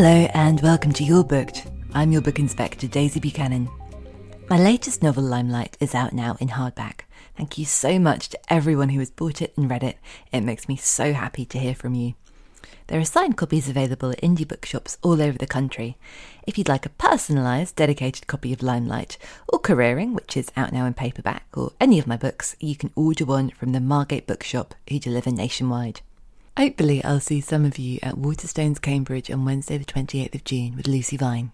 Hello and welcome to You're Booked. I'm your book inspector, Daisy Buchanan. My latest novel, Limelight, is out now in hardback. Thank you so much to everyone who has bought it and read it. It makes me so happy to hear from you. There are signed copies available at indie bookshops all over the country. If you'd like a personalised, dedicated copy of Limelight, or Careering, which is out now in paperback, or any of my books, you can order one from the Margate Bookshop, who deliver nationwide. Hopefully, I'll see some of you at Waterstones, Cambridge on Wednesday, the 28th of June with Lucy Vine.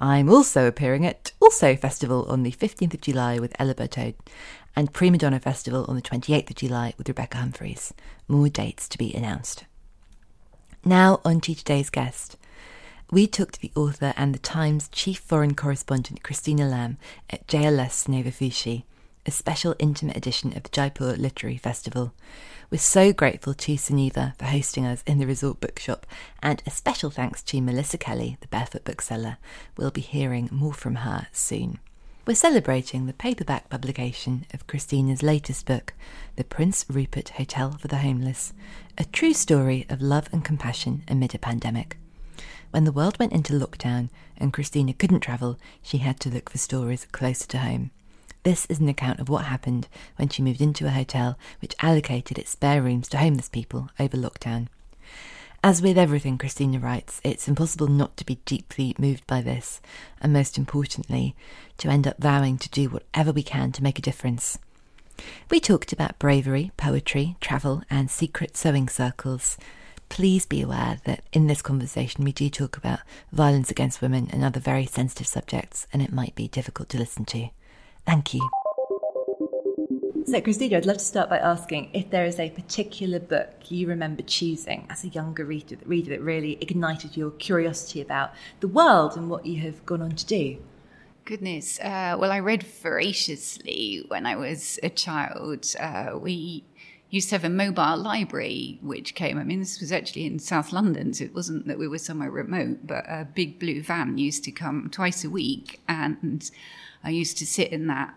I'm also appearing at Also Festival on the 15th of July with Ella Bertode and Prima Donna Festival on the 28th of July with Rebecca Humphreys. More dates to be announced. Now, on to today's guest. We took to the author and the Times chief foreign correspondent Christina Lamb at JLF Soneva Fushi, a special intimate edition of the Jaipur Literary Festival. We're so grateful to Soneva for hosting us in the resort bookshop, and a special thanks to Melissa Kelly, the barefoot bookseller. We'll be hearing more from her soon. We're celebrating the paperback publication of Christina's latest book, The Prince Rupert Hotel for the Homeless, a true story of love and compassion amid a pandemic. When the world went into lockdown and Christina couldn't travel, she had to look for stories closer to home. This is an account of what happened when she moved into a hotel which allocated its spare rooms to homeless people over lockdown. As with everything Christina writes, it's impossible not to be deeply moved by this, and most importantly, to end up vowing to do whatever we can to make a difference. We talked about bravery, poetry, travel, and secret sewing circles. Please be aware that in this conversation we do talk about violence against women and other very sensitive subjects, and it might be difficult to listen to. Thank you. So, Christina, I'd love to start by asking if there is a particular book you remember choosing as a younger reader, reader that really ignited your curiosity about the world and what you have gone on to do. Goodness. Uh, well, I read voraciously when I was a child. Uh, we used to have a mobile library which came. I mean, this was actually in South London, so it wasn't that we were somewhere remote, but a big blue van used to come twice a week. And I used to sit in that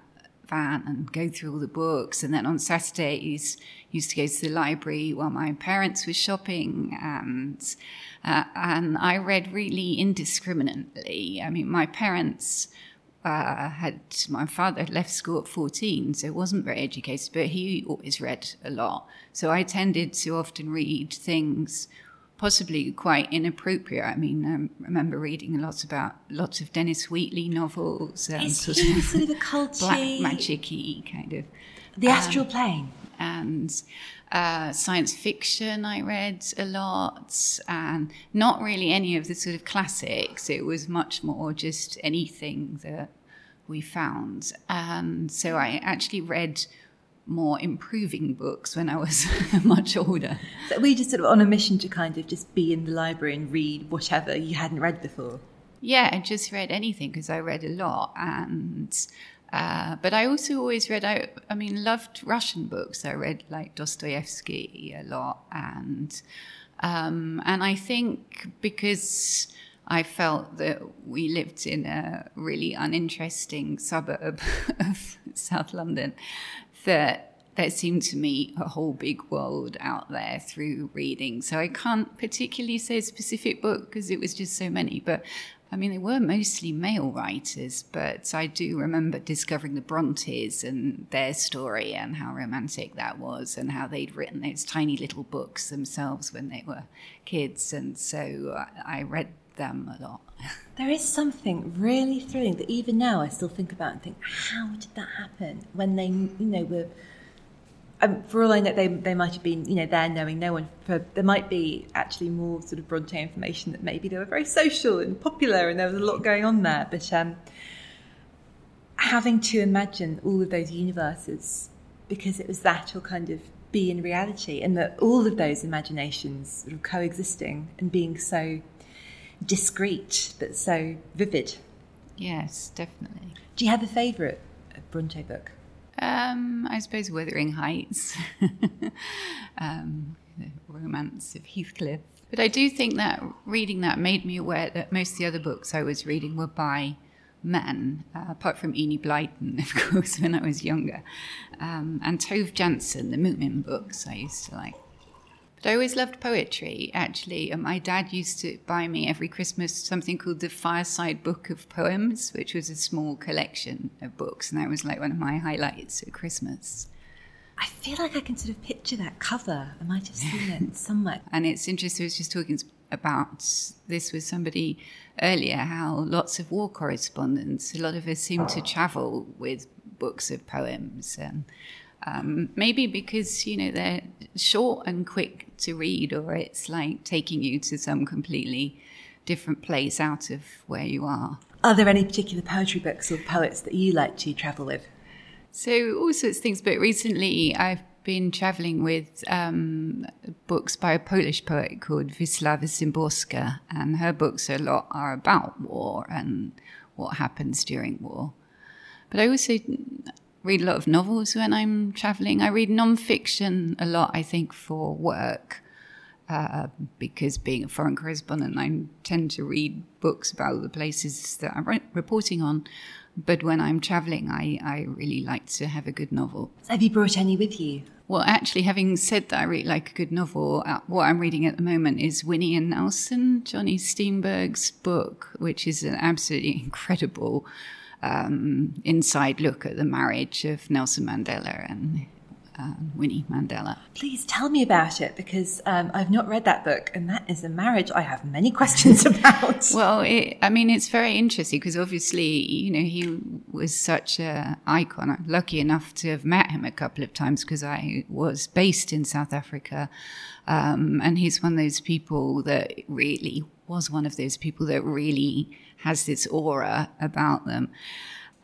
van and go through all the books. And then on Saturdays, used to go to the library while my parents were shopping. And uh, and I read really indiscriminately. I mean, my parents. Uh, had my father had left school at 14, so wasn't very educated, but he always read a lot. So I tended to often read things possibly quite inappropriate. I mean, I remember reading lots about lots of Dennis Wheatley novels. and sort, of, sort of a culty, black magic-y kind of. The astral um, plane. And uh, science fiction I read a lot, and not really any of the sort of classics. It was much more just anything that we found. And so I actually read more improving books when I was much older. So we just sort of on a mission to kind of just be in the library and read whatever you hadn't read before. Yeah, I just read anything because I read a lot, and uh, but I also always read. I, I mean, loved Russian books. I read like Dostoevsky a lot, and um, and I think because. I felt that we lived in a really uninteresting suburb of South London that there seemed to me a whole big world out there through reading. So I can't particularly say a specific book because it was just so many. But I mean, they were mostly male writers, but I do remember discovering the Brontes and their story and how romantic that was, and how they'd written those tiny little books themselves when they were kids. And so uh, I read them a lot. There is something really thrilling that even now I still think about and think, how did that happen when they, you know, were um, for all I know, they they might have been, you know, there knowing no one. For, there might be actually more sort of Bronte information that maybe they were very social and popular, and there was a lot going on there. But um, having to imagine all of those universes because it was that or kind of be in reality, and that all of those imaginations sort of coexisting and being so discreet but so vivid. Yes, definitely. Do you have a favourite Bronte book? Um, I suppose Wuthering Heights, um, the romance of Heathcliff. But I do think that reading that made me aware that most of the other books I was reading were by men, uh, apart from Enid Blyton, of course, when I was younger. Um, and Tove Jansson, the Moomin books I used to like. But I always loved poetry, actually. And my dad used to buy me every Christmas something called the Fireside Book of Poems, which was a small collection of books. And that was like one of my highlights at Christmas. I feel like I can sort of picture that cover. I might have seen it somewhere. And it's interesting, I was just talking about this with somebody earlier how lots of war correspondents, a lot of us seem to travel with books of poems. And um, maybe because you know they're short and quick to read, or it's like taking you to some completely different place out of where you are. Are there any particular poetry books or poets that you like to travel with? So all sorts of things, but recently I've been traveling with um, books by a Polish poet called Wisława Szymborska, and her books a lot are about war and what happens during war. But I also read a lot of novels when I'm traveling. I read non-fiction a lot, I think, for work. Uh, because being a foreign correspondent, I tend to read books about the places that I'm re- reporting on. But when I'm traveling, I, I really like to have a good novel. Have you brought any with you? Well, actually, having said that I really like a good novel, uh, what I'm reading at the moment is Winnie and Nelson, Jonny Steinberg's book, which is an absolutely incredible um, inside look at the marriage of Nelson Mandela and uh, Winnie Mandela. Please tell me about it because um, I've not read that book, and that is a marriage I have many questions about. well, it, I mean, it's very interesting because obviously, you know, he was such an icon. I'm lucky enough to have met him a couple of times because I was based in South Africa, um, and he's one of those people that really was one of those people that really has this aura about them.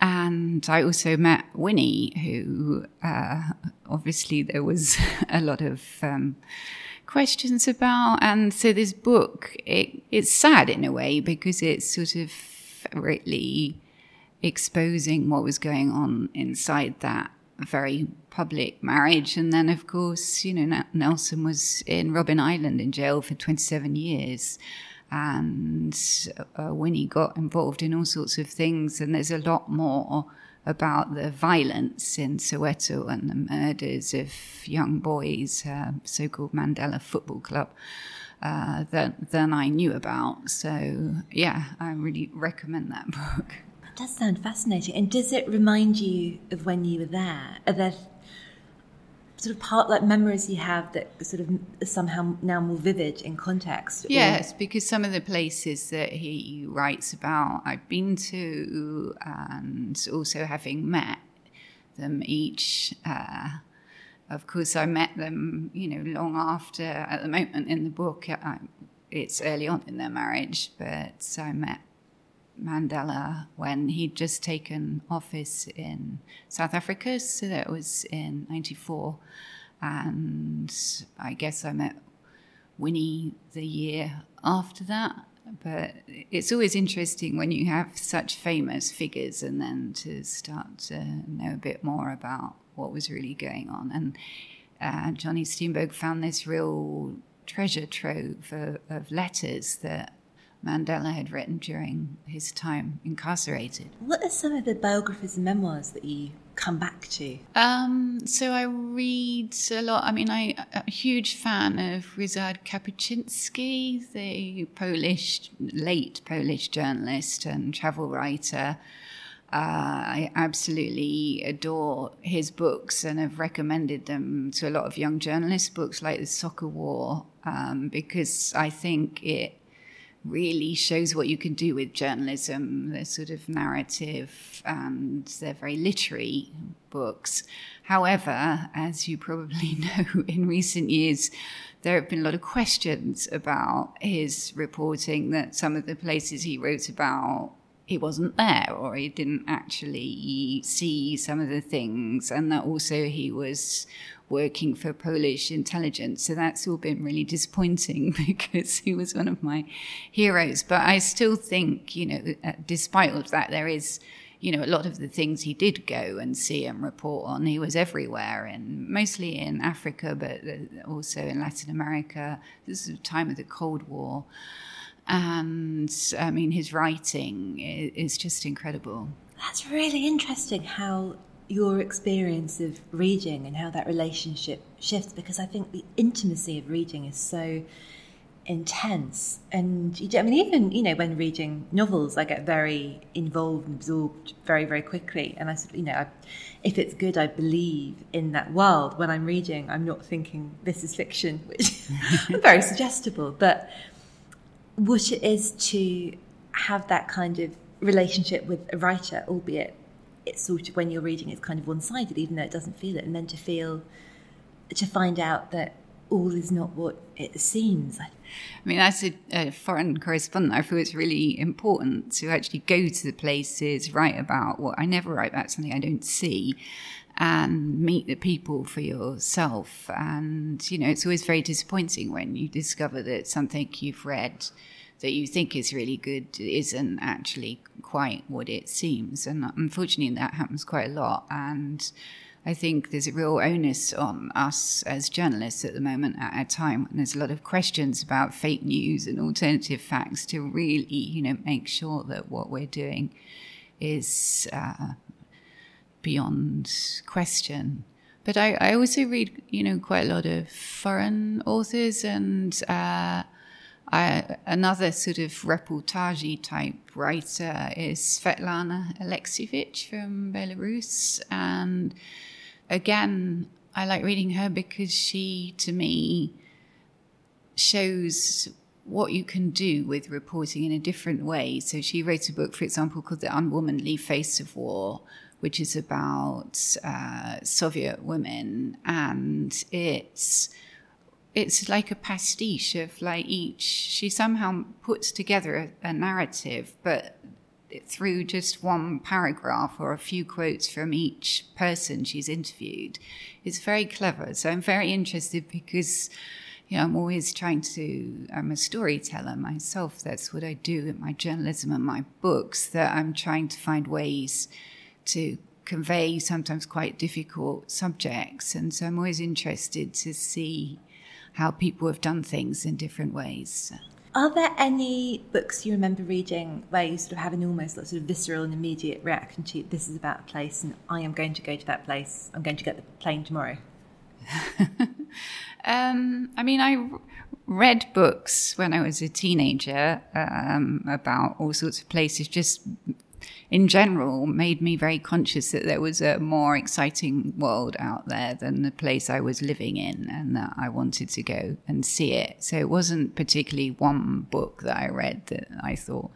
And I also met Winnie, who uh, obviously there was a lot of um, questions about. And so this book, it, it's sad in a way because it's sort of really exposing what was going on inside that very public marriage. And then, of course, you know, Nelson was in Robben Island in jail for 27 years and uh, Winnie got involved in all sorts of things. And there's a lot more about the violence in Soweto and the murders of young boys, uh, so-called Mandela Football Club. Uh, than, than I knew about. So, yeah, I really recommend that book. It does sound fascinating. And does it remind you of when you were there? Are there sort of part like memories you have that sort of somehow now more vivid in context? Yes, or? because some of the places that he writes about I've been to and also having met them each. Uh, of course, I met them, you know, long after. At the moment in the book, I, it's early on in their marriage, but I met Mandela when he'd just taken office in South Africa. So that was in 94. And I guess I met Winnie the year after that. But it's always interesting when you have such famous figures and then to start to know a bit more about what was really going on. And uh, Jonny Steinberg found this real treasure trove of, of letters that Mandela had written during his time incarcerated. What are some of the biographies and memoirs that you come back to? Um, so I read a lot. I mean, I, am a huge fan of Ryszard Kapuscinski, the Polish, late Polish journalist and travel writer. Uh, I absolutely adore his books and have recommended them to a lot of young journalists, books like The Soccer War, um, because I think it really shows what you can do with journalism. They're sort of narrative and they're very literary books. However, as you probably know, in recent years, there have been a lot of questions about his reporting that some of the places he wrote about he wasn't there or he didn't actually see some of the things and that also he was working for Polish intelligence. So that's all been really disappointing because he was one of my heroes. But I still think, you know, uh, despite all of that, there is, you know, a lot of the things he did go and see and report on. He was everywhere, and mostly in Africa, but uh, also in Latin America. This is the time of the Cold War. And I mean, his writing is just incredible. That's really interesting how your experience of reading and how that relationship shifts because I think the intimacy of reading is so intense. And I mean even you know when reading novels I get very involved and absorbed very very quickly. And I you know I, if it's good I believe in that world. When I'm reading I'm not thinking this is fiction which is very suggestible. But what it is to have that kind of relationship with a writer albeit it's sort of when you're reading, it's kind of one sided, even though it doesn't feel it. And then to feel, to find out that all is not what it seems. I mean, as a, a, foreign correspondent, I feel it's really important to actually go to the places, write about what I never write about something I don't see, and meet the people for yourself. And, you know, it's always very disappointing when you discover that something you've read that you think is really good isn't actually quite what it seems. And unfortunately, that happens quite a lot. And I think there's a real onus on us as journalists at the moment at a time when there's a lot of questions about fake news and alternative facts to really, you know, make sure that what we're doing is uh, beyond question. But I, I also read, you know, quite a lot of foreign authors and uh, I, another sort of reportage type writer is Svetlana Alexievich from Belarus. And again, I like reading her because she, to me, shows what you can do with reporting in a different way. So she wrote a book, for example, called The Unwomanly Face of War, which is about uh, Soviet women. And it's it's like a pastiche of like each she somehow puts together a, a, narrative but through just one paragraph or a few quotes from each person she's interviewed it's very clever. So i'm very interested because you know i'm always trying to i'm a storyteller myself. That's what i do in my journalism and my books that i'm trying to find ways to convey sometimes quite difficult subjects. And so i'm always interested to see how people have done things in different ways. Are there any books you remember reading where you sort of have an almost sort of visceral and immediate reaction to this is about a place and I am going to go to that place, I'm going to get the plane tomorrow? um, I mean, I read books when I was a teenager um, about all sorts of places, just in general made me very conscious that there was a more exciting world out there than the place I was living in and that I wanted to go and see it. So it wasn't particularly one book that I read that I thought,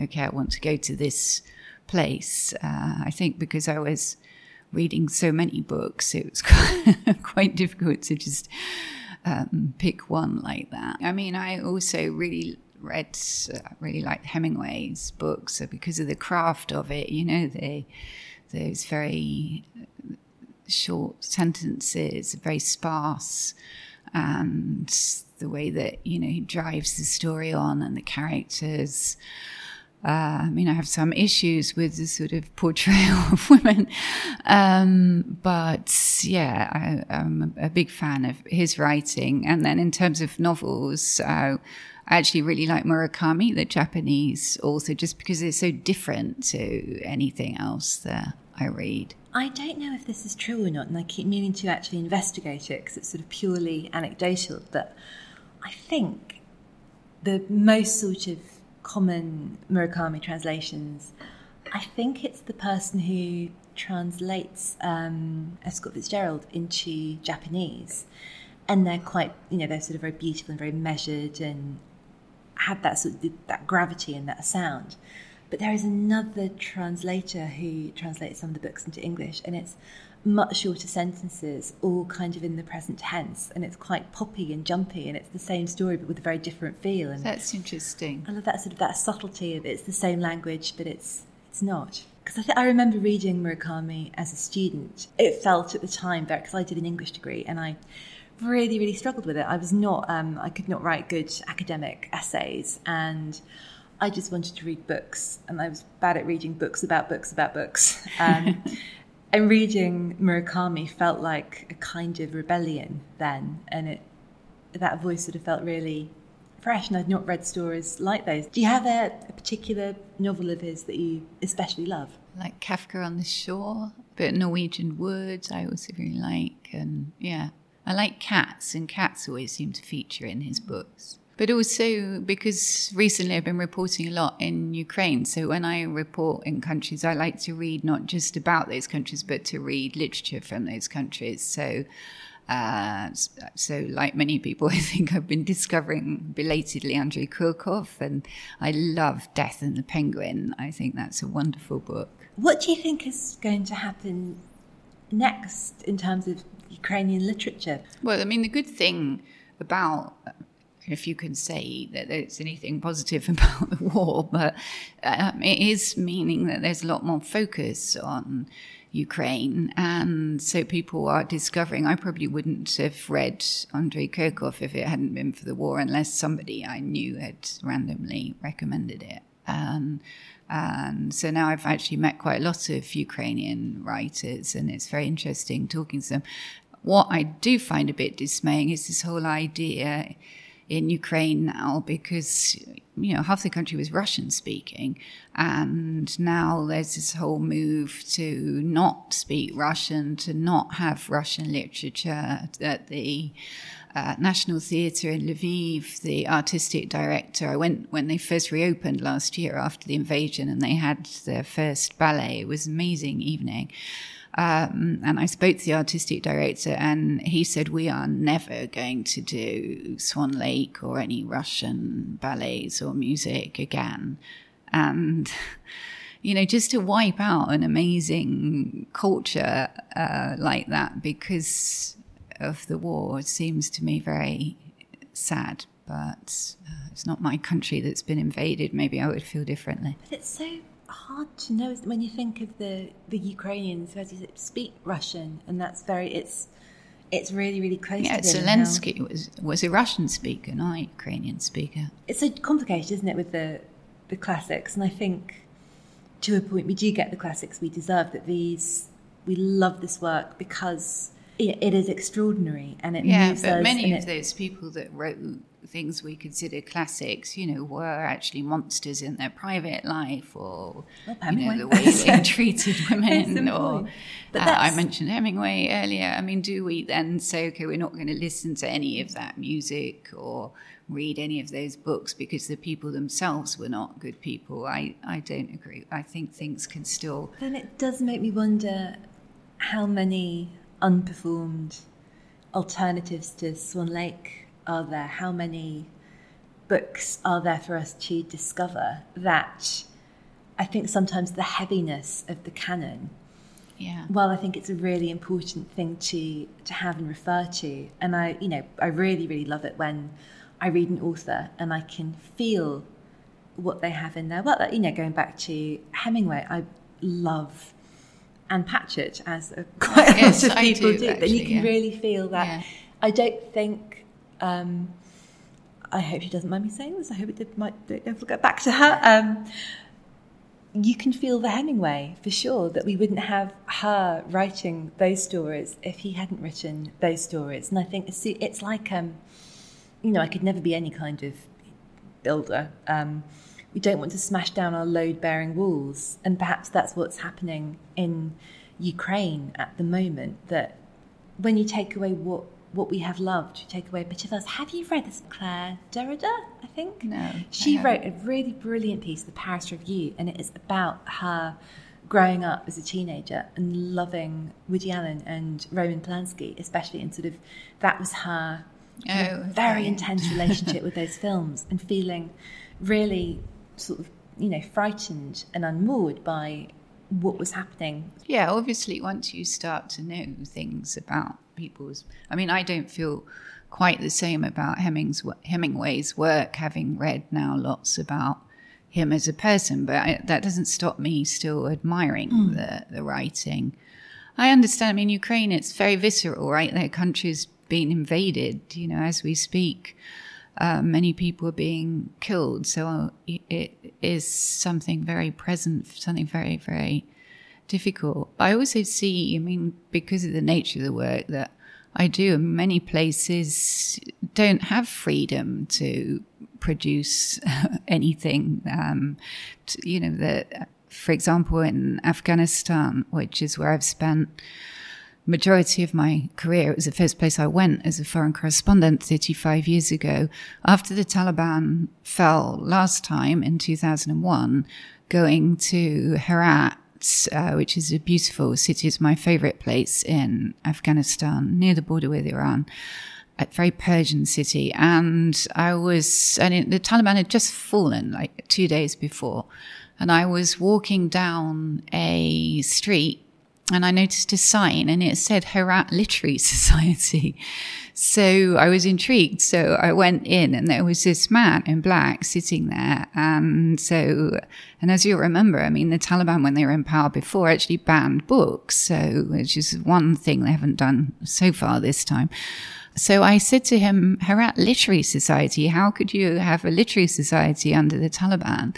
okay, I want to go to this place. Uh, I think because I was reading so many books, it was quite, difficult to just um, pick one like that. I mean, I also really read uh, really like Hemingway's books because of the craft of it. You know, they those very short sentences, very sparse, and the way that you know he drives the story on and the characters. Uh, I mean, I have some issues with the sort of portrayal of women, um, but yeah, I, am a big fan of his writing. And then in terms of novels, uh, I actually really like Murakami, the Japanese author, just because it's so different to anything else that I read. I don't know if this is true or not, and I keep meaning to actually investigate it because it's sort of purely anecdotal. But I think the most sort of common Murakami translations, I think it's the person who translates um, F. Scott Fitzgerald into Japanese. And they're quite, you know, they're sort of very beautiful and very measured and had that sort of that gravity and that sound. But there is another translator who translates some of the books into English, and it's much shorter sentences, all kind of in the present tense, and it's quite poppy and jumpy, and it's the same story but with a very different feel. And That's interesting. I love that sort of that subtlety of it's the same language, but it's it's not. Because I, th- I remember reading Murakami as a student. It felt at the time because I did an English degree, and I really really struggled with it. I was not um, I could not write good academic essays, and I just wanted to read books, and I was bad at reading books about books about books. Um, and reading Murakami felt like a kind of rebellion then, and it that voice sort of felt really fresh. And I'd not read stories like those. Do you have a, a particular novel of his that you especially love? Like Kafka on the Shore, but Norwegian Woods, I also really like, and yeah, I like cats, and cats always seem to feature in his books but also because recently I've been reporting a lot in Ukraine. So when I report in countries, I like to read not just about those countries, but to read literature from those countries. So, uh, so like many people, I think I've been discovering belatedly Andrei Kurkov, and I love Death and the Penguin. I think that's a wonderful book. What do you think is going to happen next in terms of Ukrainian literature? Well, I mean, the good thing about if you can say that there's anything positive about the war, but um, it is meaning that there's a lot more focus on Ukraine. And so people are discovering. I probably wouldn't have read Andrei Kurkov if it hadn't been for the war, unless somebody I knew had randomly recommended it. Um, and so now I've actually met quite a lot of Ukrainian writers, and it's very interesting talking to them. What I do find a bit dismaying is this whole idea in Ukraine now because you know half the country was Russian speaking, and now there's this whole move to not speak Russian, to not have Russian literature at the uh, National Theatre in Lviv. The artistic director, I went when they first reopened last year after the invasion, and they had their first ballet. It was an amazing evening. Um, and I spoke to the artistic director, and he said, We are never going to do Swan Lake or any Russian ballets or music again. And, you know, just to wipe out an amazing culture uh, like that because of the war seems to me very sad. But uh, it's not my country that's been invaded. Maybe I would feel differently. But it's so hard to know when you think of the the Ukrainians who, as you speak Russian, and that's very it's it's really really close. Yeah, Zelensky was was a Russian speaker, not a Ukrainian speaker. It's so complicated, isn't it, with the the classics? And I think to a point we do get the classics we deserve. That these we love this work because it, it is extraordinary and it yeah, moves but us. many of it, those people that wrote things we consider classics, you know, were actually monsters in their private life or well, you know, the way they treated women. or but uh, I mentioned Hemingway earlier. I mean, do we then say, okay, we're not going to listen to any of that music or read any of those books because the people themselves were not good people? I, I don't agree. I think things can still. Then it does make me wonder how many unperformed alternatives to Swan Lake are there? How many books are there for us to discover that I think sometimes the heaviness of the canon. Yeah. Well, I think it's a really important thing to to have and refer to, and I, you know, I really, really love it when I read an author and I can feel what they have in there. Well, you know, going back to Hemingway, I love Ann Patchett as a, quite yes, a lot of people do, do, actually, you can yeah. really feel that. Yeah. I don't think um, I hope she doesn't mind me saying this. I hope it did, might don't ever get back to her. Um, you can feel the Hemingway for sure that we wouldn't have her writing those stories if he hadn't written those stories. And I think it's, it's like, um, you know, I could never be any kind of builder. Um, we don't want to smash down our load bearing walls. And perhaps that's what's happening in Ukraine at the moment. That when you take away what, what we have loved, you take away a bit of us. Have you read this? Claire Dederer, I think? No. She wrote a really brilliant piece, The Paris Review, and it is about her growing up as a teenager and loving Woody Allen and Roman Polanski, especially, and sort of that was her Oh, very intense relationship with those films and feeling really sort of, you know, frightened and unmoored by what was happening. Yeah, obviously, once you start to know things about people's, I mean, I don't feel quite the same about Hemings, Hemingway's work, having read now lots about him as a person, but I, that doesn't stop me still admiring hmm. the, the writing. I understand. I mean, Ukraine, it's very visceral, right? Their country's been invaded, you know, as we speak. Uh, many people are being killed. So it is something very present, something very, very difficult. I also see, I mean, because of the nature of the work that I do, many places don't have freedom to produce anything. Um, to, you know, that, for example, in Afghanistan, which is where I've spent majority of my career. It was the first place I went as a foreign correspondent 35 years ago. After the Taliban fell last time in 2001, going to Herat, uh, which is a beautiful city. It's my favorite place in Afghanistan, near the border with Iran. A very Persian city. And I was, and it, the Taliban had just fallen like two days before. And I was walking down a street and I noticed a sign and it said Herat Literary Society. So I was intrigued. So I went in and there was this man in black sitting there. And so, and as you'll remember, I mean, the Taliban, when they were in power before, actually banned books. So, which is one thing they haven't done so far this time. So I said to him, Herat Literary Society, how could you have a literary society under the Taliban?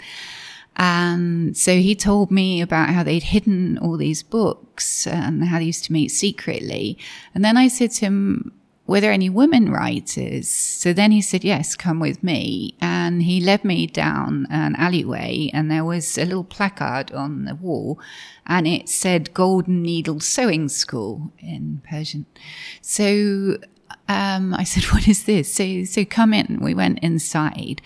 And so he told me about how they'd hidden all these books and how they used to meet secretly. And then I said to him, were there any women writers? So then he said, yes, come with me. And he led me down an alleyway and there was a little placard on the wall and it said Golden Needle Sewing School in Persian. So, um, I said, what is this? So, so come in. We went inside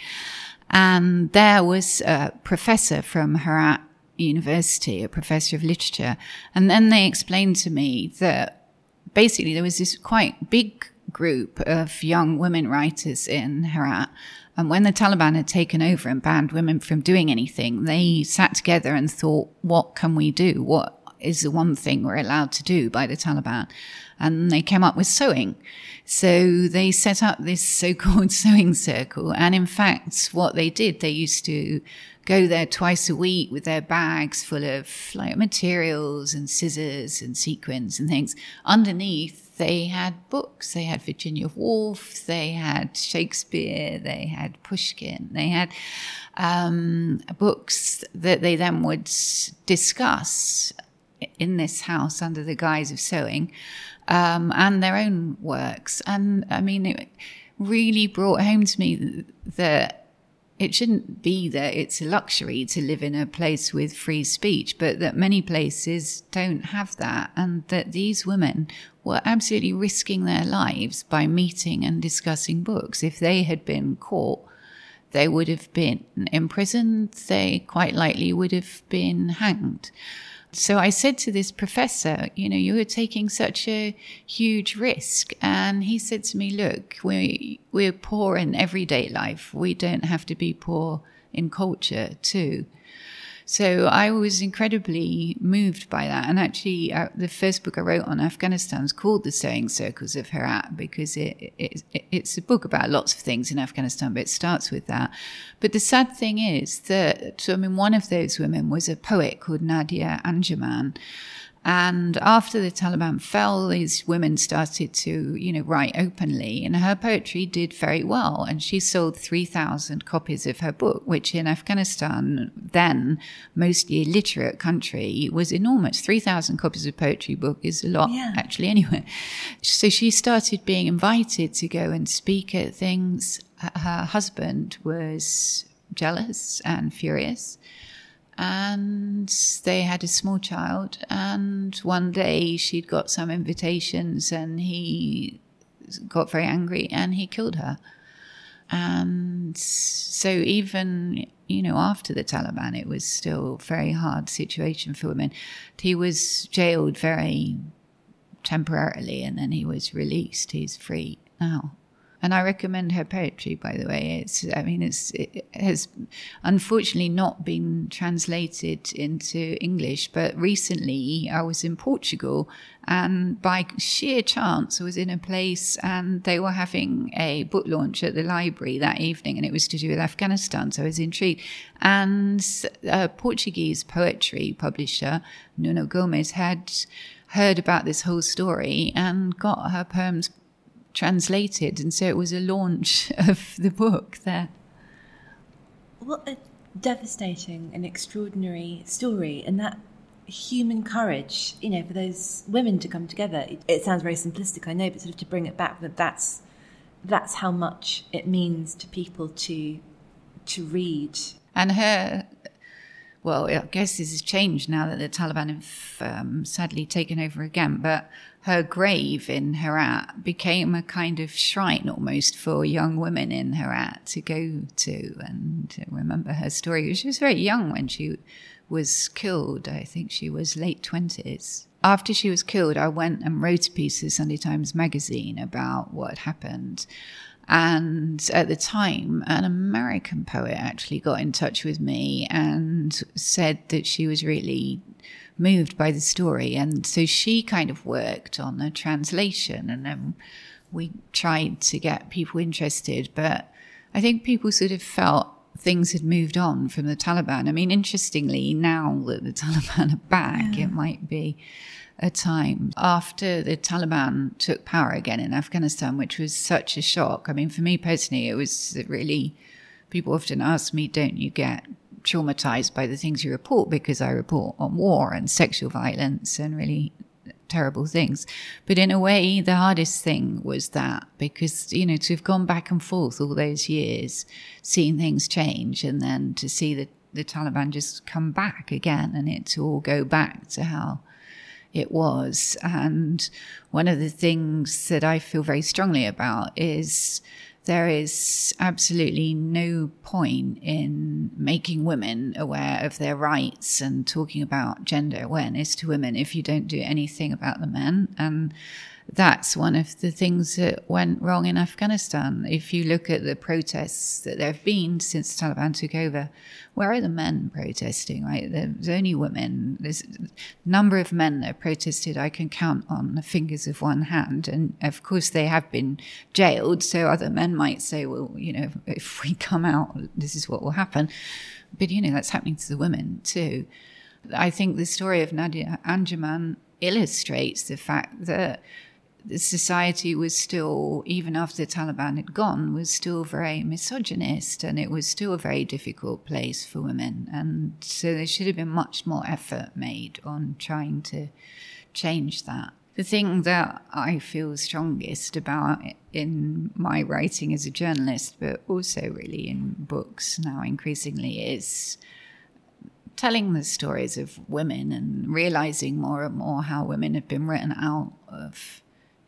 and there was a professor from Herat University, a professor of literature. And then they explained to me that basically there was this quite big group of young women writers in Herat. And when the Taliban had taken over and banned women from doing anything, they sat together and thought, what can we do? What is the one thing we're allowed to do by the Taliban? And they came up with sewing. So they set up this so-called sewing circle. And in fact, what they did, they used to go there twice a week with their bags full of like materials and scissors and sequins and things. Underneath, they had books. They had Virginia Woolf, they had Shakespeare, they had Pushkin, they had um, books that they then would discuss in this house under the guise of sewing um, and their own works. And I mean, it really brought home to me that it shouldn't be that it's a luxury to live in a place with free speech, but that many places don't have that. And that these women were absolutely risking their lives by meeting and discussing books. If they had been caught, they would have been imprisoned. They quite likely would have been hanged. So I said to this professor, you know, you are taking such a huge risk. And he said to me, look, we, we're poor in everyday life. We don't have to be poor in culture too. So I was incredibly moved by that. And actually, uh, the first book I wrote on Afghanistan is called The Sewing Circles of Herat because it, it, it, it's a book about lots of things in Afghanistan, but it starts with that. But the sad thing is that, so, I mean, one of those women was a poet called Nadia Anjuman. And after the Taliban fell, these women started to, you know, write openly, and her poetry did very well. And she sold 3,000 copies of her book, which in Afghanistan, then mostly illiterate country, was enormous. 3,000 copies of poetry book is a lot, yeah. actually, anyway. So she started being invited to go and speak at things. Her husband was jealous and furious and they had a small child. And one day she'd got some invitations, and he got very angry and he killed her. And so, even you know, after the Taliban, it was still a very hard situation for women. He was jailed very temporarily, and then he was released. He's free now and I recommend her poetry. By the way, it's I mean it's it has unfortunately not been translated into English, but recently I was in Portugal, and by sheer chance I was in a place and they were having a book launch at the library that evening, and it was to do with Afghanistan, so I was intrigued. And a Portuguese poetry publisher, Nuno Gomes, had heard about this whole story and got her poems translated. And so it was a launch of the book there. What a devastating and extraordinary story. And that human courage, you know, for those women to come together. It, it, sounds very simplistic, I know, but sort of to bring it back that that's that's how much it means to people to to read. And her well, I guess this has changed now that the Taliban have um, sadly taken over again, but her grave in Herat became a kind of shrine almost for young women in Herat to go to and to remember her story. She was very young when she was killed. I think she was late 20s. After she was killed, I went and wrote a piece for Sunday Times magazine about what happened. And at the time, an American poet actually got in touch with me and said that she was really moved by the story. And so she kind of worked on the translation and then we tried to get people interested. But I think people sort of felt things had moved on from the Taliban. I mean, interestingly, now that the Taliban are back, yeah. it might be a time after the Taliban took power again in Afghanistan, which was such a shock. I mean, for me personally, it was really, people often ask me, don't you get traumatized by the things you report because I report on war and sexual violence and really terrible things. But in a way, the hardest thing was that because, you know, to have gone back and forth all those years, seeing things change, and then to see the, the Taliban just come back again and it to all go back to how it was. And one of the things that I feel very strongly about is there is absolutely no point in making women aware of their rights and talking about gender awareness to women if you don't do anything about the men. And that's one of the things that went wrong in Afghanistan. If you look at the protests that there have been since Taliban took over, where are the men protesting, right? There's only women. There's a number of men that protested I can count on the fingers of one hand. And of course, they have been jailed. So other men might say, well, you know, if we come out, this is what will happen. But, you know, that's happening to the women too. I think the story of Nadia Anjuman illustrates the fact that society was still, even after the Taliban had gone, was still very misogynist and it was still a very difficult place for women. And so there should have been much more effort made on trying to change that. The thing that I feel strongest about in my writing as a journalist, but also really in books now increasingly, is telling the stories of women and realizing more and more how women have been written out of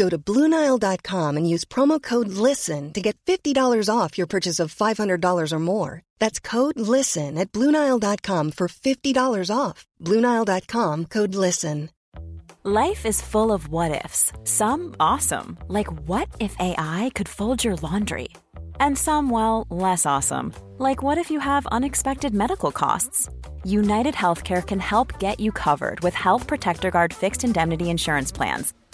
Go to Bluenile.com and use promo code LISTEN to get $50 off your purchase of $500 or more. That's code LISTEN at Bluenile.com for $50 off. Bluenile.com code LISTEN. Life is full of what ifs, some awesome, like what if AI could fold your laundry? And some, well, less awesome. Like what if you have unexpected medical costs? United Healthcare can help get you covered with Health Protector Guard fixed indemnity insurance plans.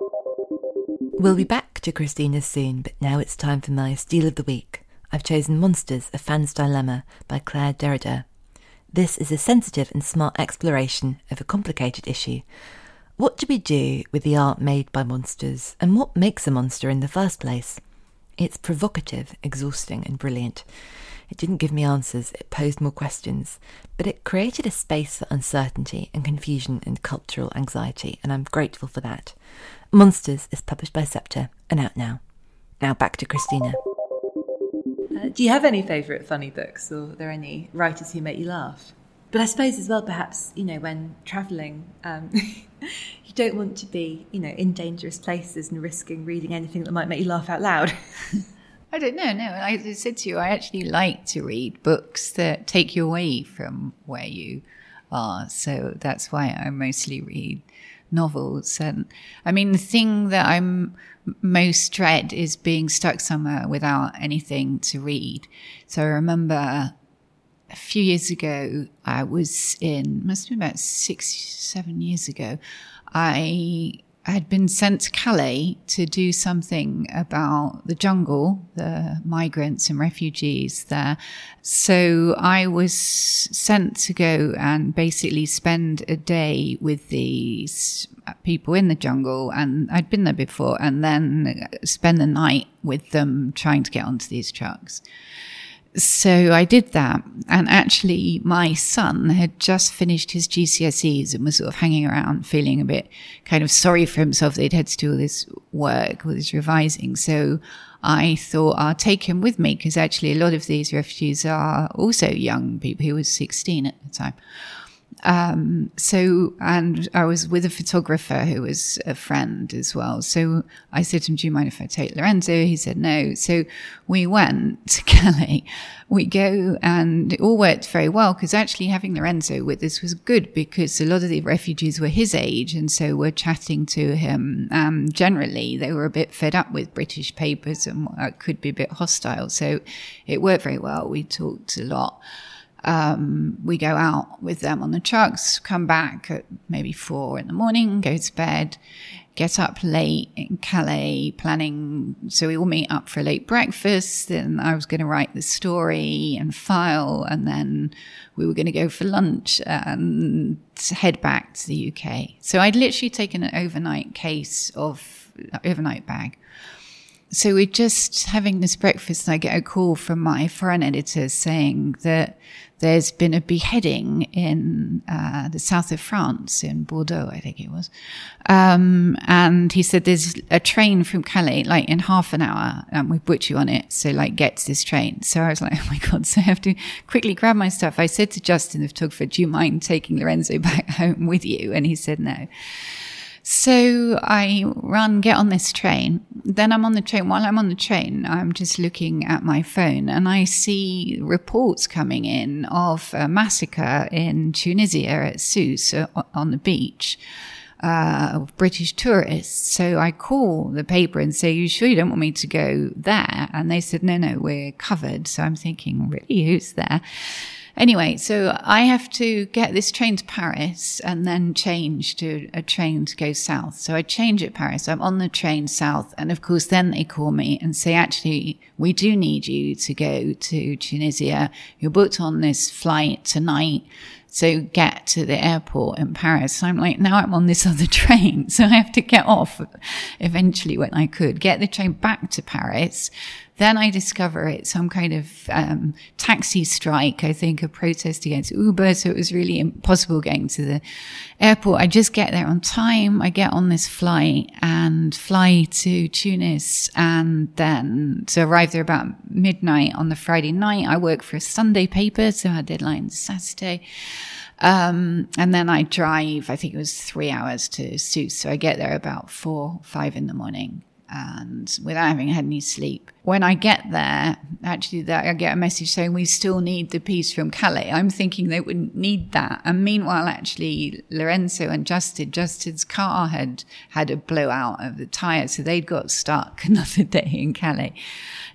We'll be back to Christina soon, but now it's time for my Steal of the Week. I've chosen Monsters, A Fan's Dilemma by Claire Dederer. This is a sensitive and smart exploration of a complicated issue. What do we do with the art made by monsters, and what makes a monster in the first place? It's provocative, exhausting, and brilliant. It didn't give me answers, it posed more questions, but it created a space for uncertainty and confusion and cultural anxiety, and I'm grateful for that. Monsters is published by Sceptre and out now. Now back to Christina. Uh, do you have any favourite funny books, or are there any writers who make you laugh? But I suppose as well, perhaps you know, when travelling, um, you don't want to be, you know, in dangerous places and risking reading anything that might make you laugh out loud. I don't know. No, I said to you, I actually like to read books that take you away from where you are. So that's why I mostly read novels. And I mean, the thing that I'm most dread is being stuck somewhere without anything to read. So I remember a few years ago, I was in, must been about six, seven years ago, I had been sent to Calais to do something about the jungle, the migrants and refugees there. So I was sent to go and basically spend a day with these people in the jungle. And I'd been there before and then spend the night with them trying to get onto these trucks so I did that. And actually, my son had just finished his GCSEs and was sort of hanging around feeling a bit kind of sorry for himself that he'd had to do all this work, all this revising. So I thought I'll take him with me because actually a lot of these refugees are also young people. He was 16 at the time. Um, so, and I was with a photographer who was a friend as well. So I said to him, Do you mind if I take Lorenzo? He said no. So we went to Calais. We go and it all worked very well because actually having Lorenzo with us was good because a lot of the refugees were his age. And so we're chatting to him. Um, generally, they were a bit fed up with British papers and could be a bit hostile. So it worked very well. We talked a lot um, we go out with them on the trucks, come back at maybe four in the morning, go to bed, get up late in Calais, planning. So we all meet up for a late breakfast. And I was going to write the story and file, and then we were going to go for lunch and head back to the UK. So I'd literally taken an overnight case of overnight bag so we're just having this breakfast and I get a call from my foreign editor saying that there's been a beheading in uh, the south of France, in Bordeaux, I think it was. Um, and he said there's a train from Calais, like in half an hour, and we've put you on it. So, like, get this train. So I was like, oh my God. So I have to quickly grab my stuff. I said to Justin, the photographer, do you mind taking Lorenzo back home with you? And he said no. So I run, get on this train. Then I'm on the train. While I'm on the train, I'm just looking at my phone and I see reports coming in of a massacre in Tunisia at Sousse uh, on the beach. Uh, of British tourists. So I call the paper and say, You sure you don't want me to go there? And they said, No, no, we're covered. So I'm thinking, Really? Who's there? Anyway, so I have to get this train to Paris and then change to a train to go south. So I change at Paris. I'm on the train south. And of course, then they call me and say, actually, we do need you to go to Tunisia. You're booked on this flight tonight. So get to the airport in Paris. So I'm like, now I'm on this other train. So I have to get off eventually when I could get the train back to Paris. Then I discover it's some kind of um, taxi strike, I think, a protest against Uber. So it was really impossible getting to the airport. I just get there on time. I get on this flight and fly to Tunis and then to arrive there about midnight on the Friday night. I work for a Sunday paper, so our deadline Saturday. Um, and then I drive, I think it was three hours to Sousse. So I get there about four, five in the morning and without having had any sleep. When I get there, actually, that I get a message saying we still need the piece from Calais. I'm thinking they wouldn't need that, and meanwhile, actually, Lorenzo and Justin, Justin's car had had a blowout of the tire, so they'd got stuck another day in Calais.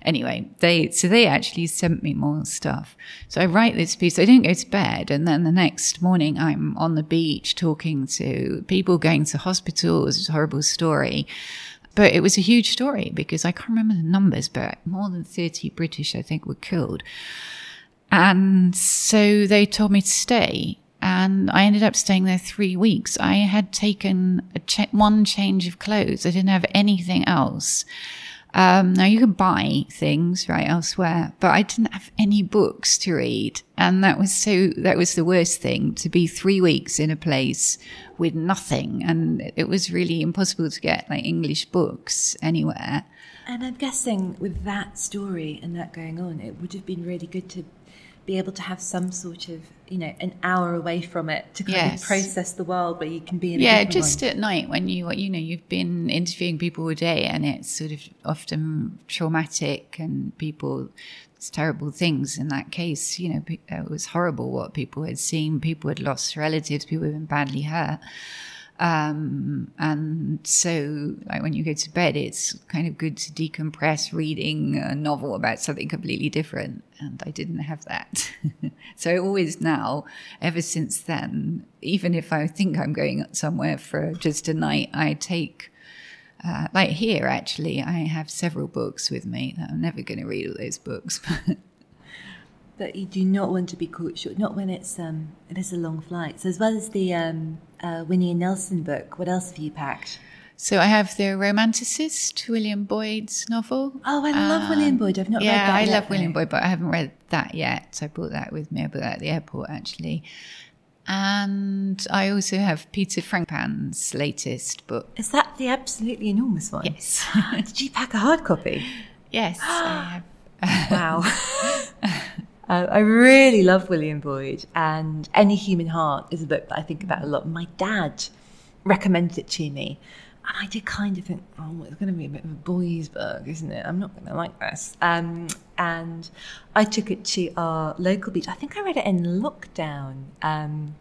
Anyway, they so they actually sent me more stuff. So I write this piece. I didn't go to bed, and then the next morning, I'm on the beach talking to people going to hospitals. It's a horrible story. But it was a huge story because I can't remember the numbers, but more than 30 British, I think, were killed. And so they told me to stay. And I ended up staying there three weeks. I had taken one change of clothes. I didn't have anything else. Um, now you can buy things right elsewhere, but I didn't have any books to read. And that was so, that was the worst thing to be three weeks in a place with nothing. And it was really impossible to get like English books anywhere. And I'm guessing with that story and that going on, it would have been really good to be able to have some sort of you know an hour away from it to kind yes. of process the world where you can be in yeah just one. at night when you you know you've been interviewing people all day and it's sort of often traumatic and people it's terrible things in that case you know it was horrible what people had seen people had lost relatives people had been badly hurt um, and so, like when you go to bed, it's kind of good to decompress reading a novel about something completely different. And I didn't have that. so I always now, ever since then, even if I think I'm going somewhere for just a night, I take uh, like here, actually, I have several books with me. I'm never going to read all those books, but you do not want to be caught short. Not when it's um, it is a long flight. So as well as the um, uh, Winnie and Nelson book, what else have you packed? So I have the Romanticist, William Boyd's novel. Oh, I love um, William Boyd. I've not yeah, read that. I yet, love though. William Boyd, but I haven't read that yet. So I brought that with me. I bought that at the airport actually. And I also have Peter Frankopan's latest book. Is that the absolutely enormous one? Yes. Did you pack a hard copy? Yes, I have. wow. Uh, I really love William Boyd, and Any Human Heart is a book that I think about a lot. My dad recommended it to me, and I did kind of think, oh, it's going to be a bit of a boys' book, isn't it? I'm not going to like this. Um, and I took it to our local beach. I think I read it in lockdown. Um,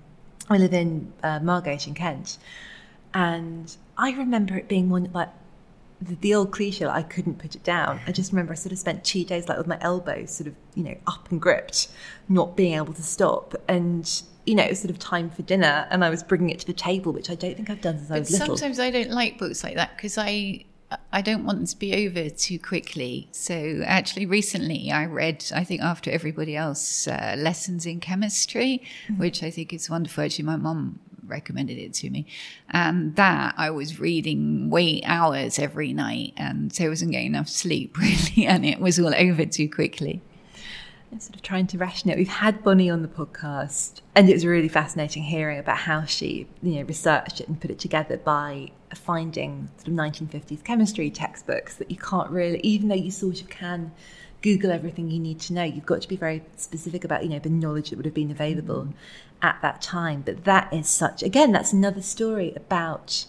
I live in uh, Margate in Kent, and I remember it being one like the, the, old cliche, I couldn't put it down. I just remember I sort of spent two days like with my elbows sort of, you know, up and gripped, not being able to stop. And, you know, it was sort of time for dinner and I was bringing it to the table, which I don't think I've done since but I was little. Sometimes I don't like books like that because I, I don't want them to be over too quickly. So actually, recently I read, I think after everybody else, uh, Lessons in Chemistry, mm-hmm. which I think is wonderful. Actually, my mum recommended it to me. And that I was reading way hours every night. And so I wasn't getting enough sleep really. And it was all over too quickly. I'm sort of trying to ration it. We've had Bonnie on the podcast, and it was really fascinating hearing about how she, you know, researched it and put it together by finding sort of 1950s chemistry textbooks that you can't really, even though you sort of can Google everything you need to know. You've got to be very specific about, you know, the knowledge that would have been available. At that time. But that is such, again, that's another story about,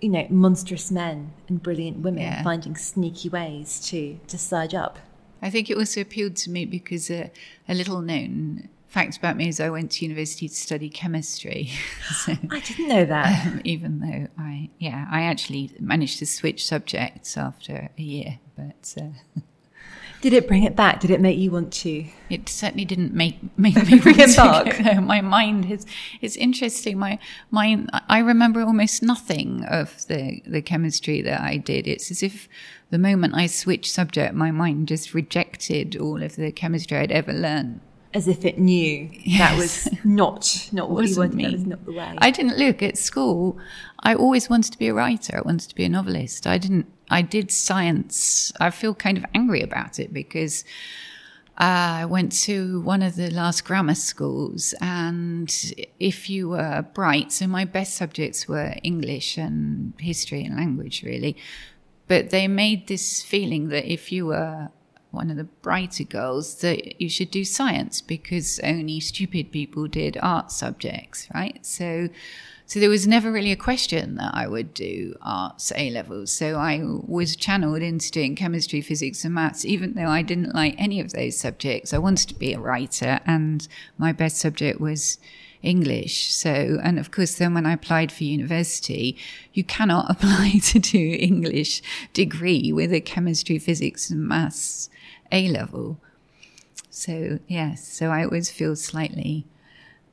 you know, monstrous men and brilliant women yeah. finding sneaky ways to, to surge up. I think it also appealed to me because uh, a little known fact about me is I went to university to study chemistry. so, I didn't know that. Um, even though I, yeah, I actually managed to switch subjects after a year, but. Uh, Did it bring it back? Did it make you want to? It certainly didn't make make me Bring it back. My mind is it's interesting. My mind I remember almost nothing of the the chemistry that I did. It's as if the moment I switched subject, my mind just rejected all of the chemistry I'd ever learned. As if it knew that was not not what you wanted. That was not the way. I didn't look at school. I always wanted to be a writer. I wanted to be a novelist. I didn't. I did science. I feel kind of angry about it because uh, I went to one of the last grammar schools, and if you were bright, so my best subjects were English and history and language, really. But they made this feeling that if you were one of the brighter girls, that you should do science because only stupid people did art subjects, right? So, so there was never really a question that I would do arts A levels. So I was channeled into doing chemistry, physics, and maths, even though I didn't like any of those subjects. I wanted to be a writer, and my best subject was English. So, and of course, then when I applied for university, you cannot apply to do English degree with a chemistry, physics, and maths A level. So, yes, so I always feel slightly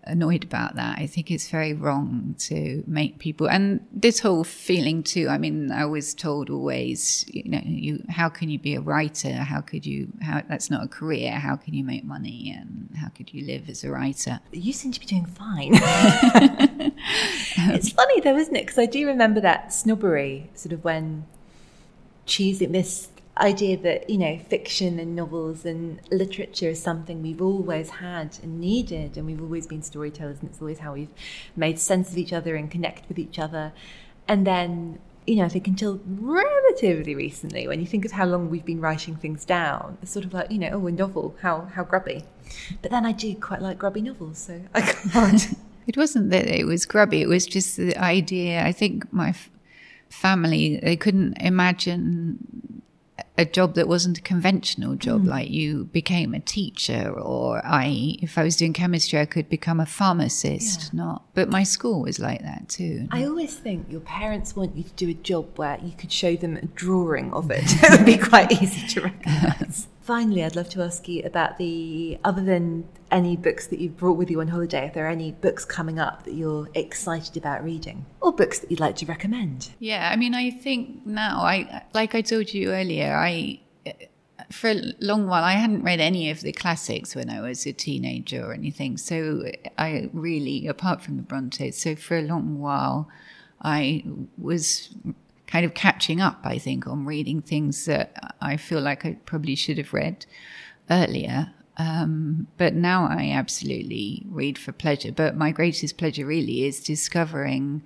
annoyed about that. I think it's very wrong to make people, and this whole feeling too. I mean, I was told always, you know, you how can you be a writer? How could you? How that's not a career. How can you make money? And how could you live as a writer? You seem to be doing fine. it's funny though, isn't it? Because I do remember that snobbery, sort of when choosing this idea that you know fiction and novels and literature is something we've always had and needed, and we've always been storytellers, and it's always how we've made sense of each other and connect with each other. And then you know, I think until relatively recently, when you think of how long we've been writing things down, it's sort of like, you know, oh, a novel, how how grubby. But then I do quite like grubby novels, so I can't. It wasn't that it was grubby. It was just the idea. I think my f- family they couldn't imagine a job that wasn't a conventional job, Mm. like you became a teacher, or I, if I was doing chemistry, I could become a pharmacist. Not, but my school was like that too. I always think your parents want you to do a job where you could show them a drawing of it. it would be quite easy to recognise. Finally, I'd love to ask you about the other than any books that you've brought with you on holiday, if there are any books coming up that you're excited about reading, or books that you'd like to recommend. Yeah, I mean, I think now, I like I told you earlier, I for a long while I hadn't read any of the classics when I was a teenager or anything. So I really, apart from the Brontes, so for a long while I was kind of catching up. I think on reading things that I feel like I probably should have read earlier. Um, but now I absolutely read for pleasure. But my greatest pleasure really is discovering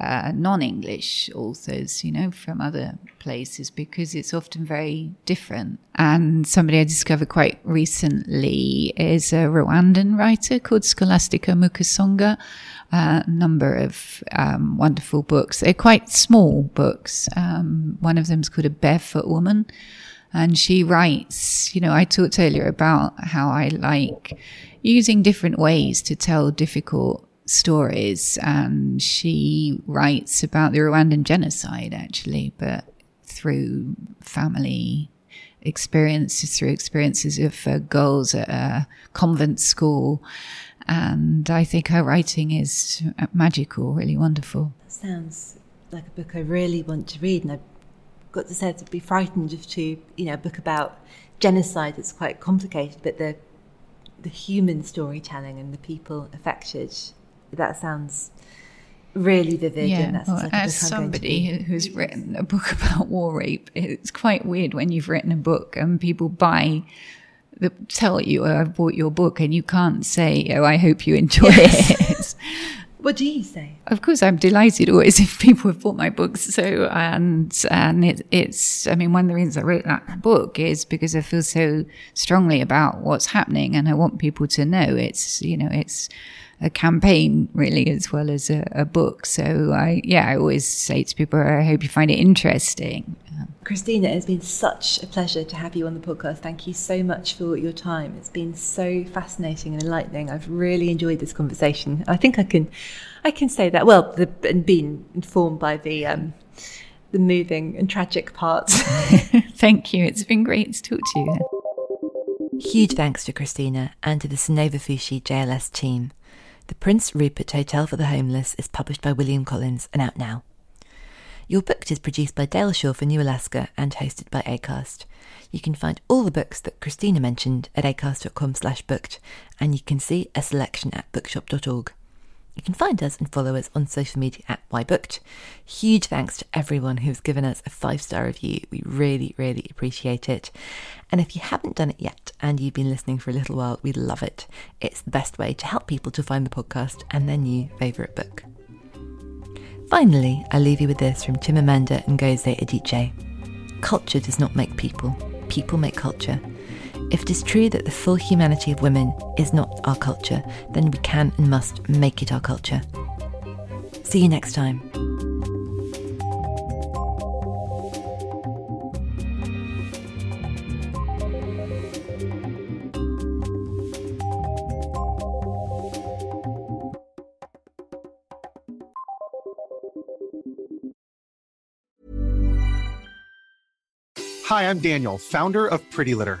uh, non English authors, you know, from other places because it's often very different. And somebody I discovered quite recently is a Rwandan writer called Scholastique Mukasonga. A number of um, wonderful books. They're quite small books. Um, one of them is called A Barefoot Woman. And she writes, you know, I talked earlier about how I like using different ways to tell difficult stories. And she writes about the Rwandan genocide, actually, but through family experiences, through experiences of uh, girls at a convent school. And I think her writing is magical, really wonderful. Sounds like a book I really want to read, and I've got to say I'd be frightened if to you know a book about genocide. It's quite complicated, but the the human storytelling and the people affected. That sounds really vivid. sounds well, like as book I'm going to somebody who's written a book about war rape, it's quite weird when you've written a book and people buy, the, tell you, oh, I've bought your book, and you can't say, oh, I hope you enjoy it. What do you say? Of course, I'm delighted always if people have bought my books. So, and and it, it's, I mean, one of the reasons I wrote that book is because I feel so strongly about what's happening, and I want people to know it's, you know, it's a campaign really as well as a, a book. So, I yeah, I always say to people, I hope you find it interesting. Christina, it's been such a pleasure to have you on the podcast. Thank you so much for your time. It's been so fascinating and enlightening. I've really enjoyed this conversation. I think I can, I can say that. Well, the, and being informed by the um, the moving and tragic parts. Thank you. It's been great to talk to you. Huge thanks to Christina and to the Soneva Fushi JLF team. The Prince Rupert Hotel for the Homeless is published by William Collins and out now. You're Booked is produced by Dale Shaw for New Alaska and hosted by ACAST. You can find all the books that Christina mentioned at acast.com slash booked, and you can see a selection at bookshop.org. You can find us and follow us on social media at whybooked. Huge thanks to everyone who's given us a five star review. We really, really appreciate it. And if you haven't done it yet and you've been listening for a little while, we'd love it. It's the best way to help people to find the podcast and their new favourite book. Finally, I leave you with this from Chimamanda Ngozi Adichie. Culture does not make people, people make culture. If it is true that the full humanity of women is not our culture, then we can and must make it our culture. See you next time. Hi, I'm Daniel, founder of Pretty Litter.